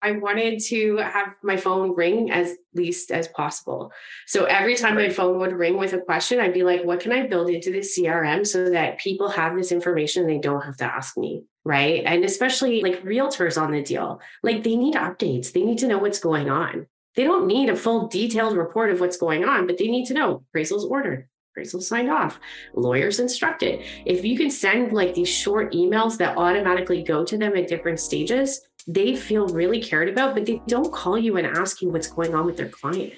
I wanted to have my phone ring as least as possible. So every time my phone would ring with a question, I'd be like, what can I build into this CRM so that people have this information and they don't have to ask me? Right. And especially like realtors on the deal, like they need updates, they need to know what's going on. They don't need a full detailed report of what's going on, but they need to know appraisal's ordered, appraisal signed off, lawyers instructed. If you can send like these short emails that automatically go to them at different stages, they feel really cared about, but they don't call you and ask you what's going on with their client.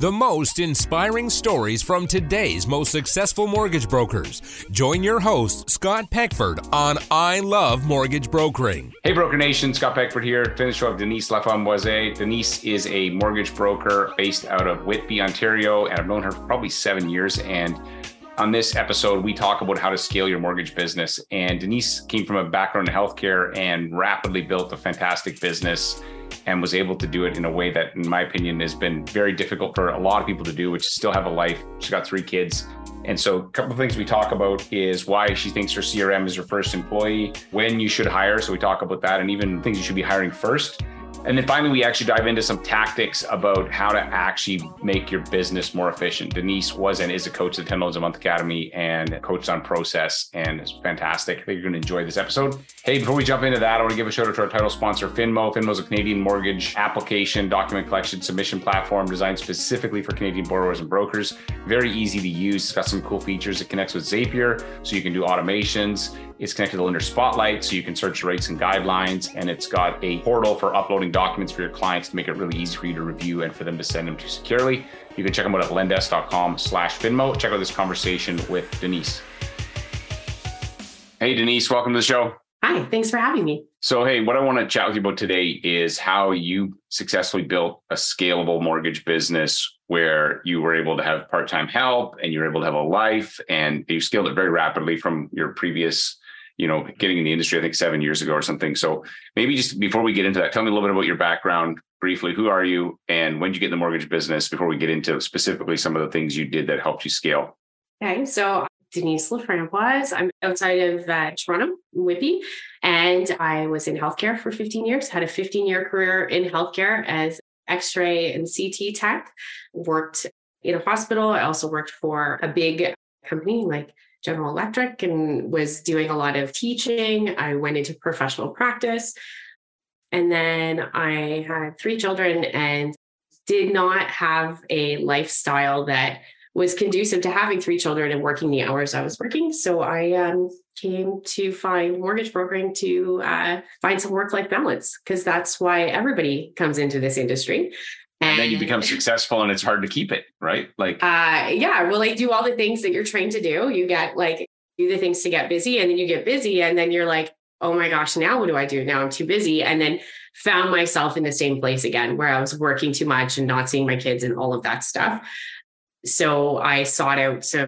The most inspiring stories from today's most successful mortgage brokers. Join your host, Scott Peckford, on I Love Mortgage Brokering. Hey, Broker Nation, Scott Peckford here. Finish off Denise Laframboise. Denise is a mortgage broker based out of Whitby, Ontario, and I've known her for probably seven years. And on this episode, we talk about how to scale your mortgage business. And Denise came from a background in healthcare and rapidly built a fantastic business and was able to do it in a way that, in my opinion, has been very difficult for a lot of people to do, which is still have a life. She's got three kids. And so, a couple of things we talk about is why she thinks her CRM is her first employee, when you should hire. So, we talk about that, and even things you should be hiring first. And then finally, we actually dive into some tactics about how to actually make your business more efficient. Denise was and is a coach at the 10 Loans a Month Academy and coached on process and it's fantastic. I think you're going to enjoy this episode. Hey, before we jump into that, I want to give a shout out to our title sponsor, Finmo. Finmo is a Canadian mortgage application, document collection, submission platform designed specifically for Canadian borrowers and brokers. Very easy to use. It's got some cool features. It connects with Zapier, so you can do automations. It's connected to Lender Spotlight, so you can search rates and guidelines. And it's got a portal for uploading documents for your clients to make it really easy for you to review and for them to send them to securely. You can check them out at lendesk.com slash Finmo. Check out this conversation with Denise. Hey, Denise, welcome to the show. Hi, thanks for having me. So, hey, what I want to chat with you about today is how you successfully built a scalable mortgage business where you were able to have part time help and you were able to have a life and you scaled it very rapidly from your previous you know, getting in the industry, I think seven years ago or something. So maybe just before we get into that, tell me a little bit about your background briefly. Who are you and when did you get in the mortgage business before we get into specifically some of the things you did that helped you scale? Okay. So Denise Laframboise. I'm outside of uh, Toronto, Whitby, and I was in healthcare for 15 years, had a 15 year career in healthcare as x ray and CT tech, worked in a hospital. I also worked for a big company like General Electric and was doing a lot of teaching. I went into professional practice. And then I had three children and did not have a lifestyle that was conducive to having three children and working the hours I was working. So I um, came to find mortgage brokering to uh, find some work life balance because that's why everybody comes into this industry. And, then you become successful and it's hard to keep it, right? Like, uh, yeah, well, like do all the things that you're trained to do. You get like, do the things to get busy and then you get busy and then you're like, oh my gosh, now what do I do? Now I'm too busy. And then found myself in the same place again where I was working too much and not seeing my kids and all of that stuff. So I sought out some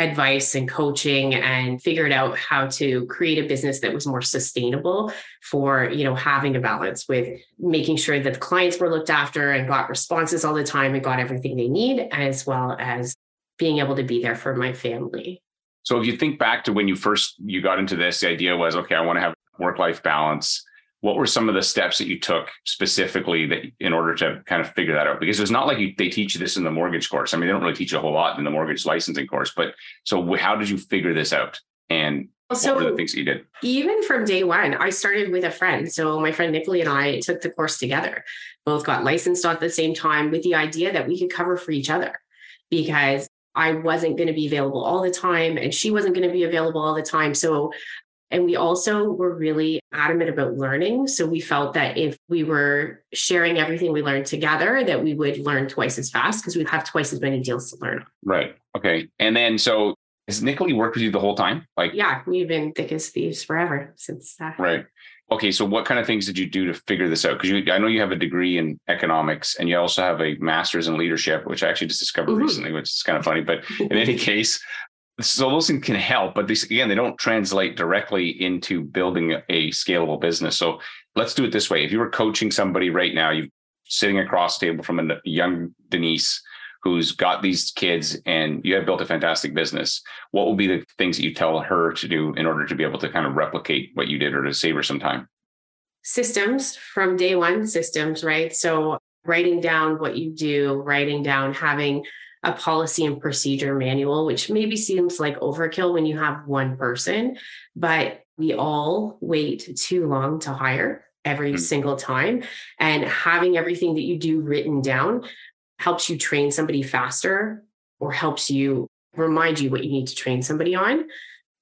advice and coaching and figured out how to create a business that was more sustainable for you know having a balance with making sure that the clients were looked after and got responses all the time and got everything they need as well as being able to be there for my family. So if you think back to when you first you got into this the idea was okay i want to have work life balance what were some of the steps that you took specifically that in order to kind of figure that out? Because it's not like you, they teach this in the mortgage course. I mean they don't really teach a whole lot in the mortgage licensing course but so how did you figure this out? And so what were the things that you did? even from day one i started with a friend. So my friend Nicolee and i took the course together. Both got licensed at the same time with the idea that we could cover for each other because I wasn't going to be available all the time and she wasn't going to be available all the time. So and we also were really adamant about learning. So we felt that if we were sharing everything we learned together, that we would learn twice as fast because we'd have twice as many deals to learn. Right. Okay. And then so has Nicolee worked with you the whole time? Like yeah, we've been thick as thieves forever since that. Right. Okay, so what kind of things did you do to figure this out? Because I know you have a degree in economics and you also have a master's in leadership, which I actually just discovered mm-hmm. recently, which is kind of funny. But in any case, so those things can help, but these again, they don't translate directly into building a scalable business. So let's do it this way. If you were coaching somebody right now, you're sitting across the table from a young Denise who's got these kids and you have built a fantastic business, what will be the things that you tell her to do in order to be able to kind of replicate what you did or to save her some time? systems from day one systems, right? So writing down what you do, writing down having a policy and procedure manual, which maybe seems like overkill when you have one person, but we all wait too long to hire every mm-hmm. single time. And having everything that you do written down helps you train somebody faster or helps you remind you what you need to train somebody on.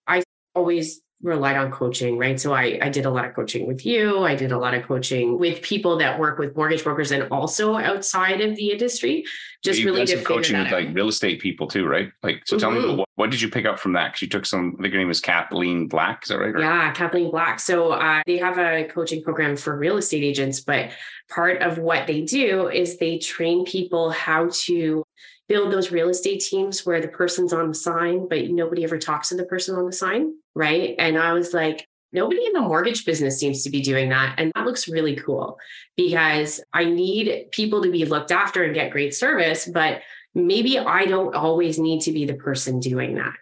I always relied on coaching, right? So I, I did a lot of coaching with you. I did a lot of coaching with people that work with mortgage brokers and also outside of the industry. Just really did some coaching with out. like real estate people too, right? Like, so tell mm-hmm. me what, what, did you pick up from that? Because you took some. I think your name was Kathleen Black. Is that right? Yeah, Kathleen Black. So uh, they have a coaching program for real estate agents, but part of what they do is they train people how to build those real estate teams where the person's on the sign, but nobody ever talks to the person on the sign. Right. And I was like, nobody in the mortgage business seems to be doing that. And that looks really cool because I need people to be looked after and get great service, but maybe I don't always need to be the person doing that.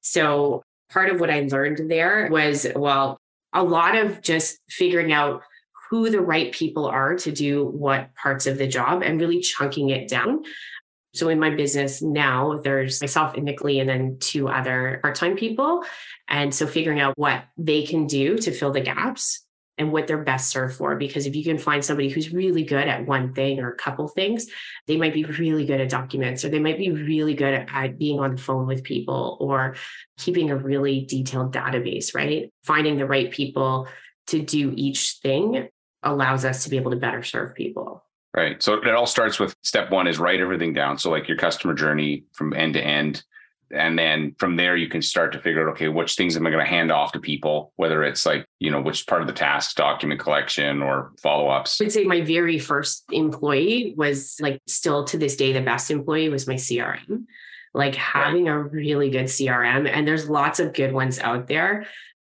So part of what I learned there was, well, a lot of just figuring out who the right people are to do what parts of the job and really chunking it down. So in my business now, there's myself and Nicolee and then two other part-time people. And so figuring out what they can do to fill the gaps and what they're best served for. Because if you can find somebody who's really good at one thing or a couple things, they might be really good at documents or they might be really good at being on the phone with people or keeping a really detailed database, right? Finding the right people to do each thing allows us to be able to better serve people. Right. So it all starts with step one is write everything down. So like your customer journey from end to end. And then from there, you can start to figure out, okay, which things am I going to hand off to people, whether it's like, you know, which part of the task, document collection or follow ups. I would say my very first employee was like still to this day, the best employee was my CRM. Like having right. a really good CRM, and there's lots of good ones out there,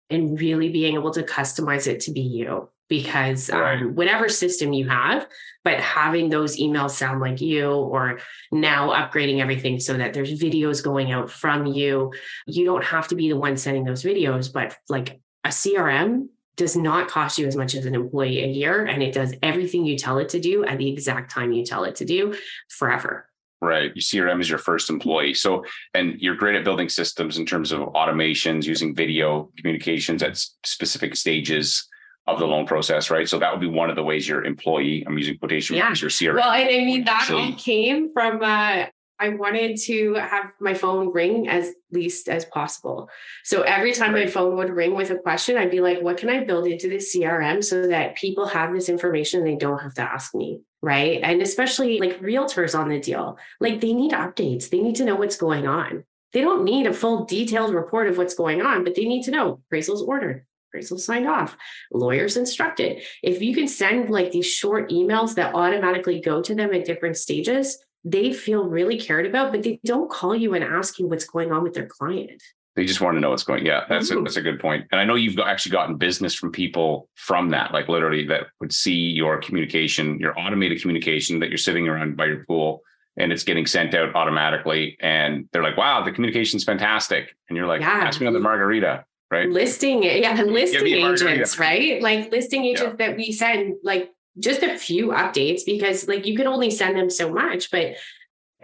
and really being able to customize it to be you because right. um, whatever system you have, but having those emails sound like you, or now upgrading everything so that there's videos going out from you. You don't have to be the one sending those videos, but like a CRM does not cost you as much as an employee a year, and it does everything you tell it to do at the exact time you tell it to do forever. Right. You CRM is your first employee. So, and you're great at building systems in terms of automations, using video communications at specific stages of the loan process, right? So that would be one of the ways your employee, I'm using quotation marks, your CRM. Well, and I mean, that all came from, uh, I wanted to have my phone ring as least as possible. So every time right. my phone would ring with a question, I'd be like, what can I build into the CRM so that people have this information and they don't have to ask me? Right. And especially like realtors on the deal, like they need updates, they need to know what's going on. They don't need a full detailed report of what's going on, but they need to know appraisal's ordered, appraisal signed off, lawyers instructed. If you can send like these short emails that automatically go to them at different stages, they feel really cared about, but they don't call you and ask you what's going on with their client. They just want to know what's going. Yeah, that's a, mm-hmm. that's a good point. And I know you've actually gotten business from people from that, like literally that would see your communication, your automated communication that you're sitting around by your pool and it's getting sent out automatically. And they're like, wow, the communication's fantastic. And you're like, yeah. ask me on the margarita right? Listing, yeah, listing agents, right? Like listing agents yeah. that we send like just a few updates because like you can only send them so much, but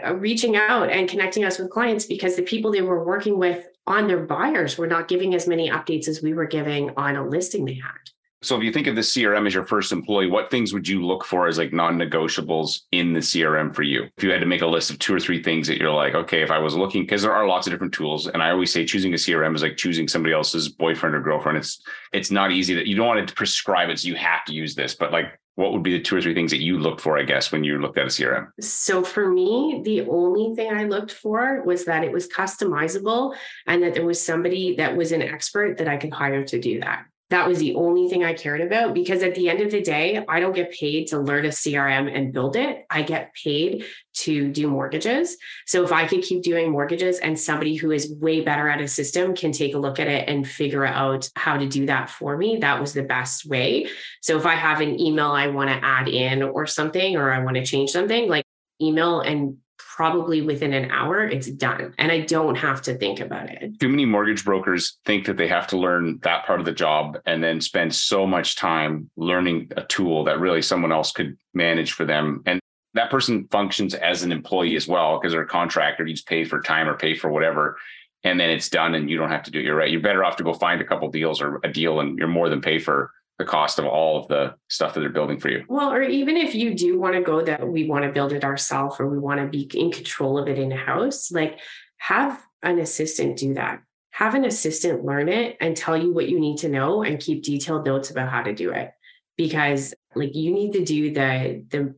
uh, reaching out and connecting us with clients because the people they were working with on their buyers were not giving as many updates as we were giving on a listing they had. So if you think of the CRM as your first employee, what things would you look for as like non-negotiables in the CRM for you? If you had to make a list of two or three things that you're like, okay, if I was looking, because there are lots of different tools. And I always say choosing a CRM is like choosing somebody else's boyfriend or girlfriend. It's it's not easy that you don't want to prescribe it. So you have to use this, but like what would be the two or three things that you looked for, I guess, when you looked at a CRM? So for me, the only thing I looked for was that it was customizable and that there was somebody that was an expert that I could hire to do that. That was the only thing I cared about because at the end of the day, I don't get paid to learn a CRM and build it. I get paid to do mortgages. So if I could keep doing mortgages and somebody who is way better at a system can take a look at it and figure out how to do that for me, that was the best way. So if I have an email I want to add in or something, or I want to change something, like email and probably within an hour, it's done. And I don't have to think about it. Too many mortgage brokers think that they have to learn that part of the job and then spend so much time learning a tool that really someone else could manage for them. And that person functions as an employee as well because they're a contractor. You just pay for time or pay for whatever. And then it's done and you don't have to do it. You're right. You're better off to go find a couple deals or a deal and you're more than pay for the cost of all of the stuff that they're building for you. Well, or even if you do want to go that we want to build it ourselves or we want to be in control of it in house, like have an assistant do that. Have an assistant learn it and tell you what you need to know and keep detailed notes about how to do it. Because like you need to do the the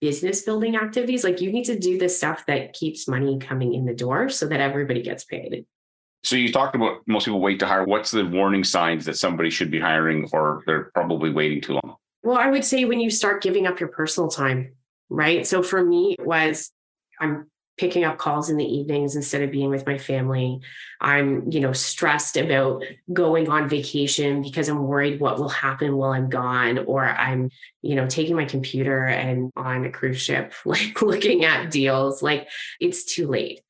business building activities. Like you need to do the stuff that keeps money coming in the door so that everybody gets paid. So you talked about most people wait to hire. What's the warning signs that somebody should be hiring or they're probably waiting too long? Well, I would say when you start giving up your personal time, right? So for me, it was I'm picking up calls in the evenings instead of being with my family. I'm, you know, stressed about going on vacation because I'm worried what will happen while I'm gone or I'm, you know, taking my computer and on a cruise ship like looking at deals like it's too late.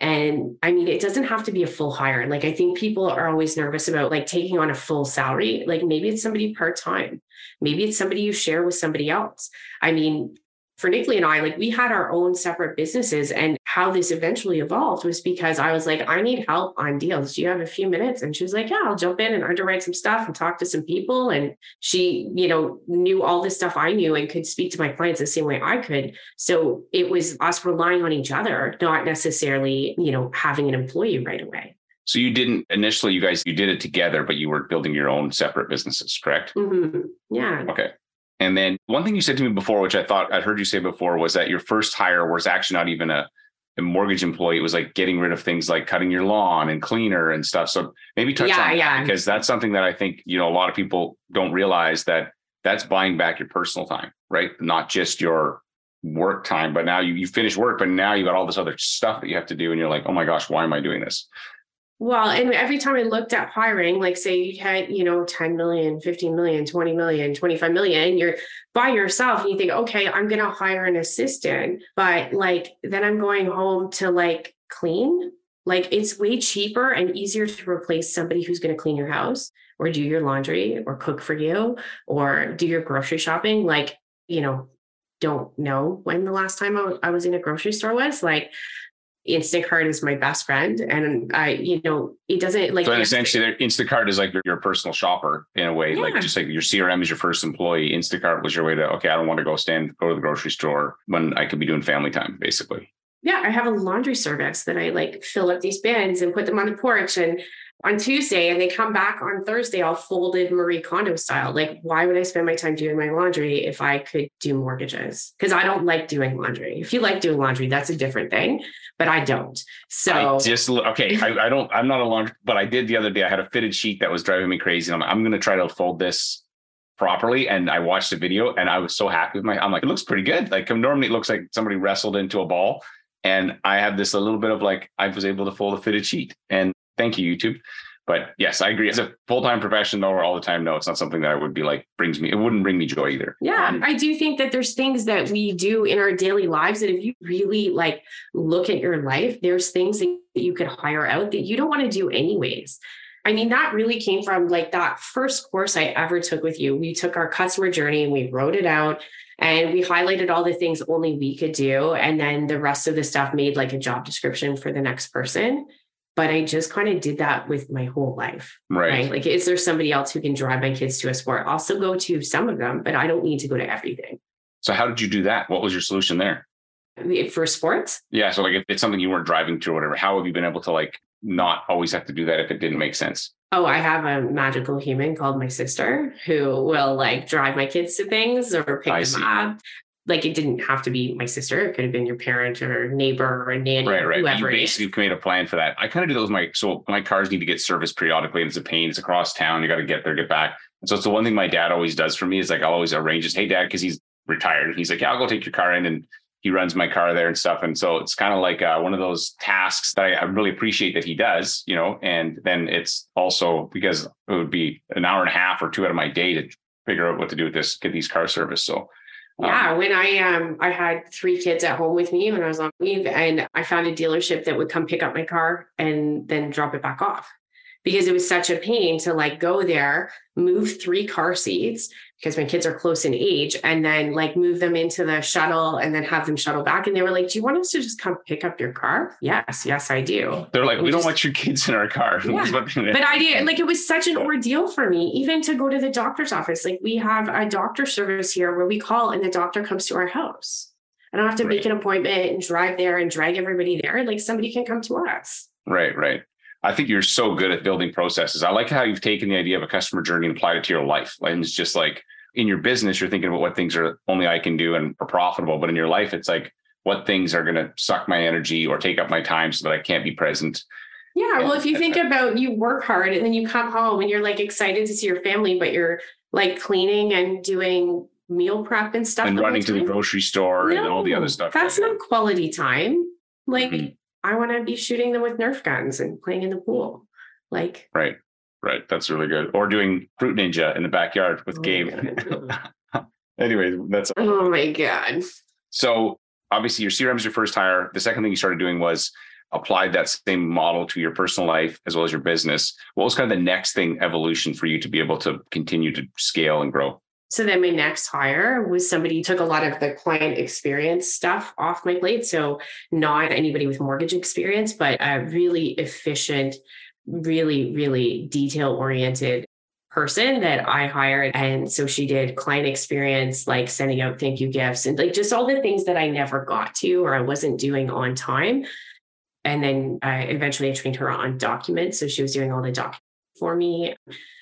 And I mean, it doesn't have to be a full hire. Like, I think people are always nervous about like taking on a full salary. Like, maybe it's somebody part time. Maybe it's somebody you share with somebody else. I mean, for Nikki and I, like we had our own separate businesses. And how this eventually evolved was because I was like, I need help on deals. Do you have a few minutes? And she was like, Yeah, I'll jump in and underwrite some stuff and talk to some people. And she, you know, knew all this stuff I knew and could speak to my clients the same way I could. So it was us relying on each other, not necessarily, you know, having an employee right away. So you didn't initially, you guys, you did it together, but you were building your own separate businesses, correct? Mm-hmm. Yeah. Okay. And then one thing you said to me before, which I thought I'd heard you say before, was that your first hire was actually not even a, a mortgage employee. It was like getting rid of things like cutting your lawn and cleaner and stuff. So maybe touch yeah, on yeah. that because that's something that I think, you know, a lot of people don't realize that that's buying back your personal time, right? Not just your work time, but now you, you finish work, but now you got all this other stuff that you have to do. And you're like, oh my gosh, why am I doing this? Well, and every time I looked at hiring, like say you had, you know, 10 million, 15 million, 20 million, 25 million, you're by yourself and you think, okay, I'm going to hire an assistant, but like then I'm going home to like clean. Like it's way cheaper and easier to replace somebody who's going to clean your house or do your laundry or cook for you or do your grocery shopping. Like, you know, don't know when the last time I was in a grocery store was. Like, Instacart is my best friend. And I, you know, it doesn't like. So essentially, Instacart is like your, personal shopper in a way, yeah. like just like your CRM is your first employee. Instacart was your way to, okay, I don't want to go stand, go to the grocery store when I could be doing family time, basically. Yeah. I have a laundry service that I like fill up these bins and put them on the porch. And on Tuesday and they come back on Thursday all folded Marie Kondo style. Like, why would I spend my time doing my laundry if I could do mortgages? Because I don't like doing laundry. If you like doing laundry, that's a different thing, but I don't. So I just okay. I, I don't. I'm not a laundry, but I did the other day. I had a fitted sheet that was driving me crazy. And I'm, I'm going to try to fold this properly. And I watched the video and I was so happy with my. I'm like, it looks pretty good. Like normally it looks like somebody wrestled into a ball. And I have this a little bit of like I was able to fold a fitted sheet, and thank you, YouTube. But yes, I agree. As a full time professional or all the time, no, it's not something that I would be like brings me. It wouldn't bring me joy either. Yeah, um, I do think that there's things that we do in our daily lives that if you really like look at your life, there's things that you could hire out that you don't want to do anyways. I mean, that really came from like that first course I ever took with you. We took our customer journey and we wrote it out and we highlighted all the things only we could do. And then the rest of the stuff made like a job description for the next person but I just kind of did that with my whole life. Right. right. Like, is there somebody else who can drive my kids to a sport? I'll still go to some of them, but I don't need to go to everything. So, how did you do that? What was your solution there? For sports? Yeah. So, like, if it's something you weren't driving to or whatever, how have you been able to, like, not always have to do that if it didn't make sense? Oh, I have a magical human called my sister who will like drive my kids to things or pick I them see. up like it didn't have to be my sister. It could have been your parent or neighbor or a nanny, right, right. whoever. You basically made a plan for that. I kind of do those. My so my cars need to get serviced periodically, and it's a pain. It's across town. You got to get there, get back. And so it's the one thing my dad always does for me is like I'll always arrange this. Hey, dad, because he's retired. He's like, yeah, I'll go take your car in, and he runs my car there and stuff. And so it's kind of like uh, one of those tasks that I, I really appreciate that he does. You know, and then it's also because it would be an hour and a half or two out of my day to figure out what to do with this, get these car service. So Yeah, when I um I had three kids at home with me when I was on leave, and I found a dealership that would come pick up my car and then drop it back off. Because it was such a pain to like go there, move three car seats because my kids are close in age, and then like move them into the shuttle and then have them shuttle back. And they were like, "Do you want us to just come pick up your car?" Yes, yes, I do. They're like, We we don't just- want your kids in our car. Yeah. That's what they- But I did like it was such an ordeal for me, even to go to the doctor's office. Like we have a doctor service here where we call and the doctor comes to our house. I don't have to make an appointment and drive there and drag everybody there. Like somebody can come to us. Right, right. I think you're so good at building processes. I like how you've taken the idea of a customer journey and applied it to your life. And it's just like in your business, you're thinking about what things are only I can do and are profitable. But in your life, it's like what things are going to suck my energy or take up my time so that I can't be present. Yeah. Well, if you think about you work hard and then you come home and you're like excited to see your family, but you're like cleaning and doing meal prep and stuff. and running to the grocery store and all the other stuff. That's not quality time. Like Mhm. I want to be shooting them with Nerf guns and playing in the pool. Like Right. Right. That's really good. Or doing Fruit Ninja in the backyard with oh my Gabe. Anyway, that's oh my god. so obviously your CRM is your first hire. The second thing you started doing was applied that same model to your personal life as well as your business. What was kind of the next thing evolution for you to be able to continue to scale and grow? So then my next hire was somebody who took a lot of the client experience stuff off my plate. So not anybody with mortgage experience, but a really efficient, really, really detail oriented person that I hired. And so she did client experience, like sending out thank you gifts and like just all the things that I never got to or I wasn't doing on time. And then I eventually I trained her on documents. So she was doing all the documents for me,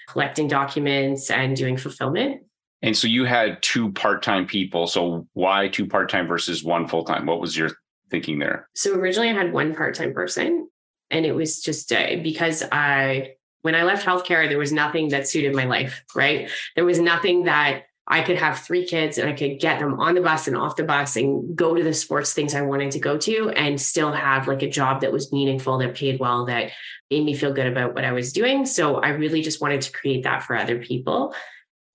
collecting documents and doing fulfillment. And so you had two part-time people. So why two part-time versus one full-time? What was your thinking there? So originally I had one part-time person and it was just uh, because I when I left healthcare there was nothing that suited my life, right? There was nothing that I could have three kids and I could get them on the bus and off the bus and go to the sports things I wanted to go to and still have like a job that was meaningful, that paid well, that made me feel good about what I was doing. So I really just wanted to create that for other people.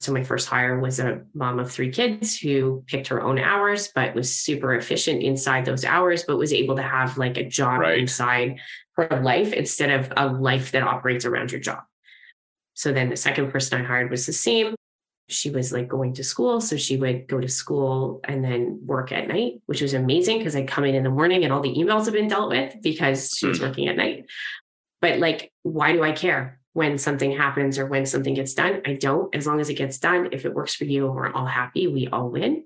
So my first hire was a mom of three kids who picked her own hours, but was super efficient inside those hours, but was able to have like a job Right. inside her life instead of a life that operates around your job. So then the second person I hired was the same. She was like going to school. So she would go to school and then work at night, which was amazing because I'd come in in the morning and all the emails have been dealt with because she was Hmm. working at night. But like, why do I care when something happens or when something gets done? I don't. As long as it gets done, if it works for you and we're all happy, we all win.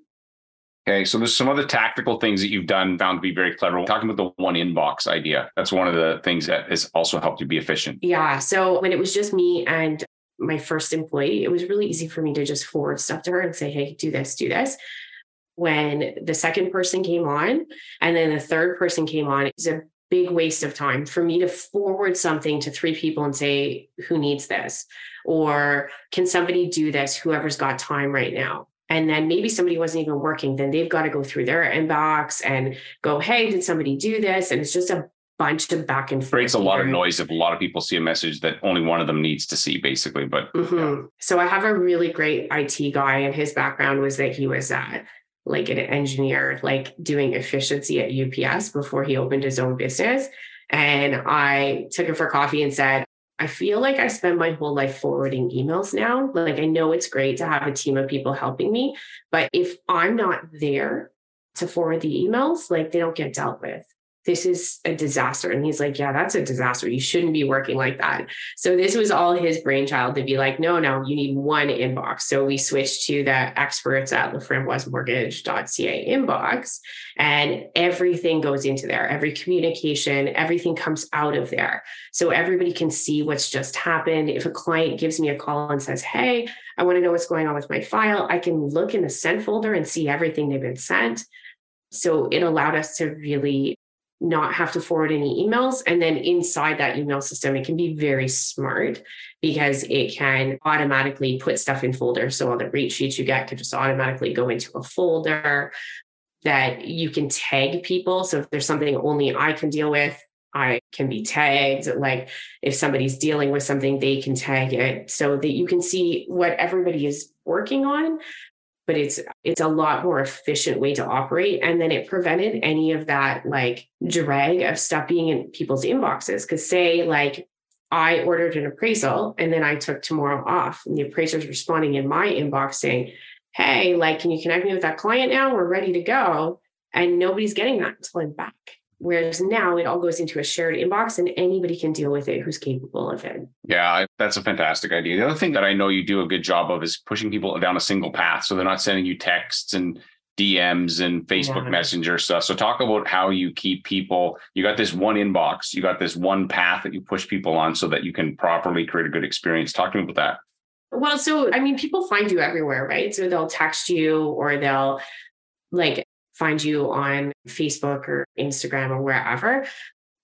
Okay, so there's some other tactical things that you've done found to be very clever. We're talking about the one inbox idea. That's one of the things that has also helped you be efficient. Yeah. So when it was just me and my first employee, it was really easy for me to just forward stuff to her and say, hey, do this, do this. When the second person came on and then the third person came on, it was a big waste of time for me to forward something to three people and say, who needs this? Or can somebody do this? Whoever's got time right now. And then maybe somebody wasn't even working, then they've got to go through their inbox and go, hey, did somebody do this? And it's just a bunch of back and forth. creates a lot of noise if a lot of people see a message that only one of them needs to see, basically. But Mhm. So I have a really great IT guy, and his background was that he was uh, like an engineer, like doing efficiency at UPS before he opened his own business. And I took him for coffee and said, I feel like I spend my whole life forwarding emails now. Like I know it's great to have a team of people helping me, but if I'm not there to forward the emails, like they don't get dealt with. This is a disaster. And he's like, Yeah, that's a disaster. You shouldn't be working like that. So this was all his brainchild to be like, no, no, you need one inbox. So we switched to the experts at laframboisemortgage.ca inbox and everything goes into there. Every communication, everything comes out of there. So everybody can see what's just happened. If a client gives me a call and says, hey, I want to know what's going on with my file, I can look in the sent folder and see everything they've been sent. So it allowed us to really not have to forward any emails. And then inside that email system, it can be very smart because it can automatically put stuff in folders. So all the rate sheets you get could just automatically go into a folder that you can tag people. So if there's something only I can deal with, I can be tagged. Like if somebody's dealing with something, they can tag it so that you can see what everybody is working on. But it's it's a lot more efficient way to operate. And then it prevented any of that like drag of stuff being in people's inboxes. Because say like i ordered an appraisal and then i took tomorrow off and the appraiser's responding in my inbox saying hey like can you connect me with that client now? We're ready to go. And nobody's getting that until i'm back Whereas now it all goes into a shared inbox and anybody can deal with it who's capable of it. Yeah, that's a fantastic idea. The other thing that I know you do a good job of is pushing people down a single path. So they're not sending you texts and DMs and Facebook yeah. Messenger stuff. So talk about how you keep people, you got this one inbox, you got this one path that you push people on so that you can properly create a good experience. Talk to me about that. Well, so I mean, people find you everywhere, right? So they'll text you or they'll like find you on Facebook or Instagram or wherever.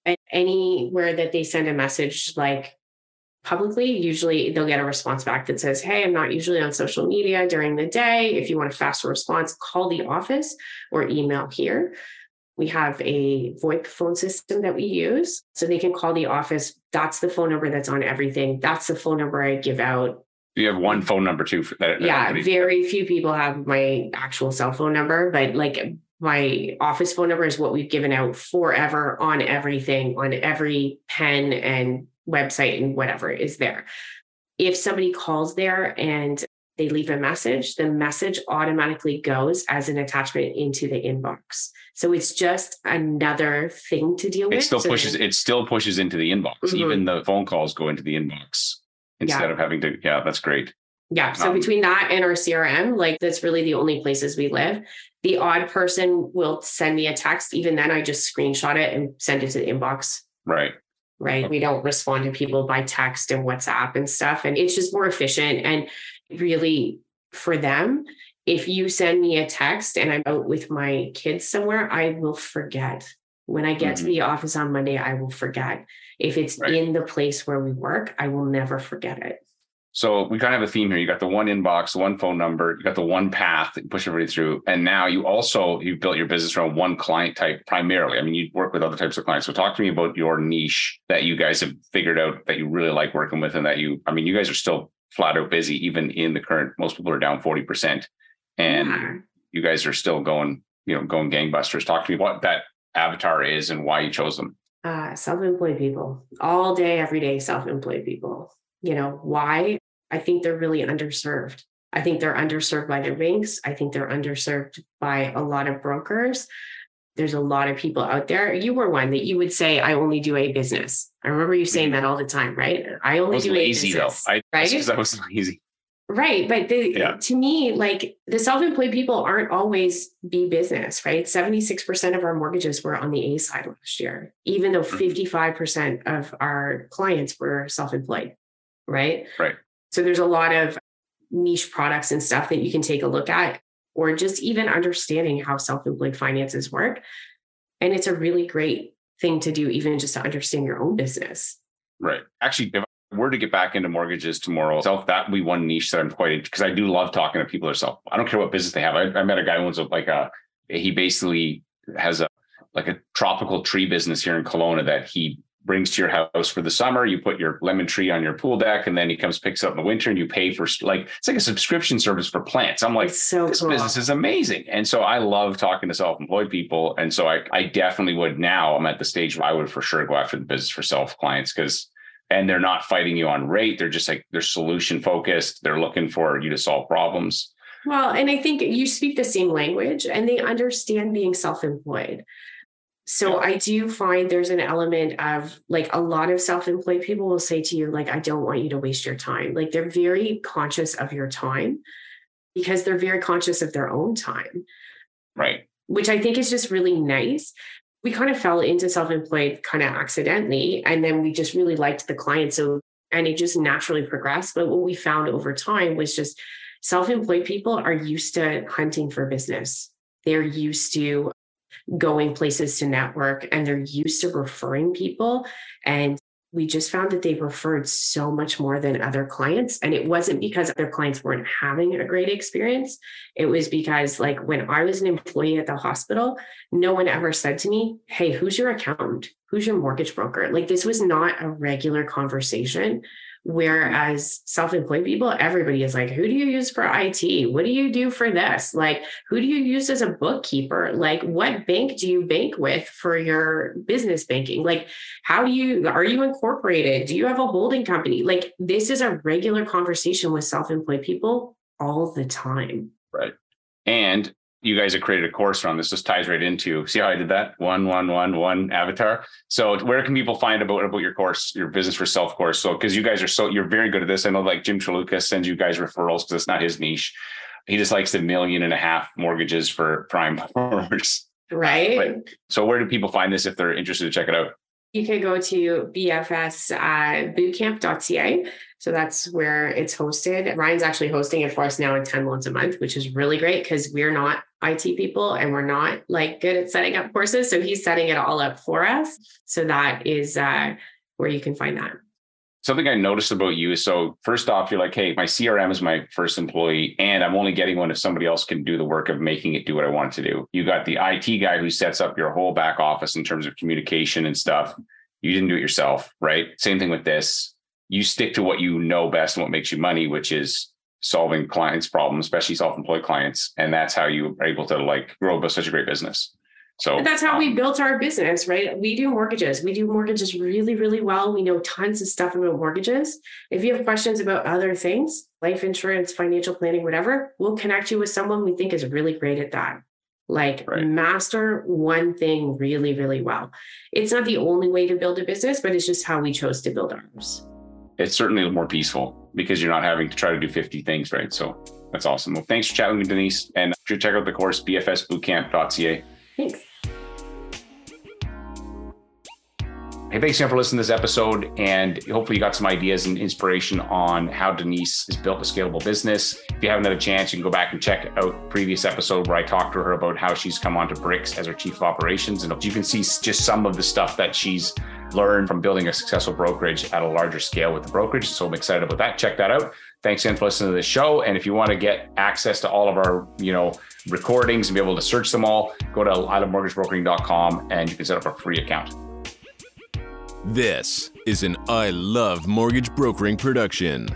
And anywhere that they send a message like publicly, usually they'll get a response back that says, Hey, I'm not usually on social media during the day. If you want a faster response, call the office or email here. We have a VoIP phone system that we use. So they can call the office. That's the phone number that's on everything. That's the phone number I give out you have one phone number too. That, yeah, very few people have my actual cell phone number, but like my office phone number is what we've given out forever on everything, on every pen and website and whatever is there. If somebody calls there and they leave a message, the message automatically goes as an attachment into the inbox. So it's just another thing to deal it with. It still so pushes. Then, it still pushes into the inbox. Mm-hmm. Even the phone calls go into the inbox instead yeah. of having to yeah that's great yeah so um, between that and our crm like that's really the only places we live the odd person will send me a text even then i just screenshot it and send it to the inbox right right okay. we don't respond to people by text and whatsapp and stuff and it's just more efficient and really for them if you send me a text and i'm out with my kids somewhere i will forget when I get mm-hmm. to the office on Monday, I will forget. If it's right. in the place where we work, I will never forget it. So we kind of have a theme here. You got the one inbox, one phone number, you got the one path that you push everybody through. And now you also you built your business around one client type primarily. I mean, you work with other types of clients. So talk to me about your niche that you guys have figured out that you really like working with and that you, I mean, you guys are still flat out busy, even in the current, most people are down 40%. And yeah. you guys are still going, you know, going gangbusters. Talk to me about that avatar is and why you chose them? Uh, self-employed people all day, every day, self-employed people. You know, why? I think they're really underserved. I think they're underserved by their banks. I think they're underserved by a lot of brokers. There's a lot of people out there. You were one that you would say, I only do a business. I remember you saying mm-hmm. that all the time, right? I only do lazy, a business. Though. I, right? I was lazy. Right. But the, yeah. to me, like the self employed people aren't always B business, right? 76% of our mortgages were on the A side last year, even though 55% mm-hmm. of our clients were self employed, right? Right. So there's a lot of niche products and stuff that you can take a look at, or just even understanding how self employed finances work. And it's a really great thing to do, even just to understand your own business. Right. Actually, if were to get back into mortgages tomorrow, self that would be one niche that I'm quite because I do love talking to people themselves. I don't care what business they have. I, I met a guy who owns like a he basically has a like a tropical tree business here in Kelowna that he brings to your house for the summer. You put your lemon tree on your pool deck, and then he comes picks up in the winter, and you pay for like it's like a subscription service for plants. I'm like, so this cool. business is amazing, and so I love talking to self-employed people, and so I I definitely would now. I'm at the stage where I would for sure go after the business for self clients because and they're not fighting you on rate. They're just like they're solution focused. They're looking for you to solve problems. Well, and I think you speak the same language and they understand being self employed. So. I do find there's an element of like a lot of self employed people will say to you, like, I don't want you to waste your time. Like they're very conscious of your time because they're very conscious of their own time. Right. Which I think is just really nice we kind of fell into self-employed kind of accidentally and then we just really liked the client so and it just naturally progressed but what we found over time was just self-employed people are used to hunting for business. They're used to going places to network and they're used to referring people and we just found that they referred so much more than other clients. And it wasn't because other clients weren't having a great experience. It was because, like, when I was an employee at the hospital, no one ever said to me, Hey, who's your accountant? Who's your mortgage broker? Like, this was not a regular conversation Whereas self employed people, everybody is like, who do you use for IT? What do you do for this? Like, who do you use as a bookkeeper? Like, what bank do you bank with for your business banking? Like, how do you, are you incorporated? Do you have a holding company? Like, this is a regular conversation with self employed people all the time. Right. And you guys have created a course around this. This ties right into see how I did that one one one one avatar. So where can people find about about your course, your business for self course? So because you guys are so you're very good at this. I know like Jim Chaluka sends you guys referrals because it's not his niche. He just likes the million and a half mortgages for prime borrowers. Right. But, so where do people find this if they're interested to check it out? You can go to bfsbootcamp.ca. Uh, so that's where it's hosted. Ryan's actually hosting it for us now in 10 loans a month, which is really great because we're not IT people and we're not like good at setting up courses. So he's setting it all up for us. So that is uh, where you can find that. Something I noticed about you is so first off, you're like, hey, my CRM is my first employee, and I'm only getting one if somebody else can do the work of making it do what I want it to do. You got the IT guy who sets up your whole back office in terms of communication and stuff. You didn't do it yourself, right? Same thing with this. You stick to what you know best and what makes you money, which is solving clients' problems, especially self-employed clients. And that's how you are able to like grow such a great business. So that's how um, we built our business, right? We do mortgages. We do mortgages really, really well. We know tons of stuff about mortgages. If you have questions about other things, life insurance, financial planning, whatever, we'll connect you with someone we think is really great at that. Like right. master one thing really, really well. It's not the only way to build a business, but it's just how we chose to build ours. It's certainly more peaceful because you're not having to try to do 50 things, right? So that's awesome. Well, thanks for chatting with Denise. And sure check out the course, bfsbootcamp.ca. Thanks. Hey, thanks again for listening to this episode. And hopefully, you got some ideas and inspiration on how Denise has built a scalable business. If you haven't had a chance, you can go back and check out previous episode where I talked to her about how she's come onto BRX as her chief of operations. And you can see just some of the stuff that she's learned from building a successful brokerage at a larger scale with the brokerage. So I'm excited about that. Check that out. Thanks again for listening to the show. And if you want to get access to all of our, you know, recordings and be able to search them all, go to ilovemortgagebrokering.com and you can set up a free account. This is an I Love Mortgage Brokering production.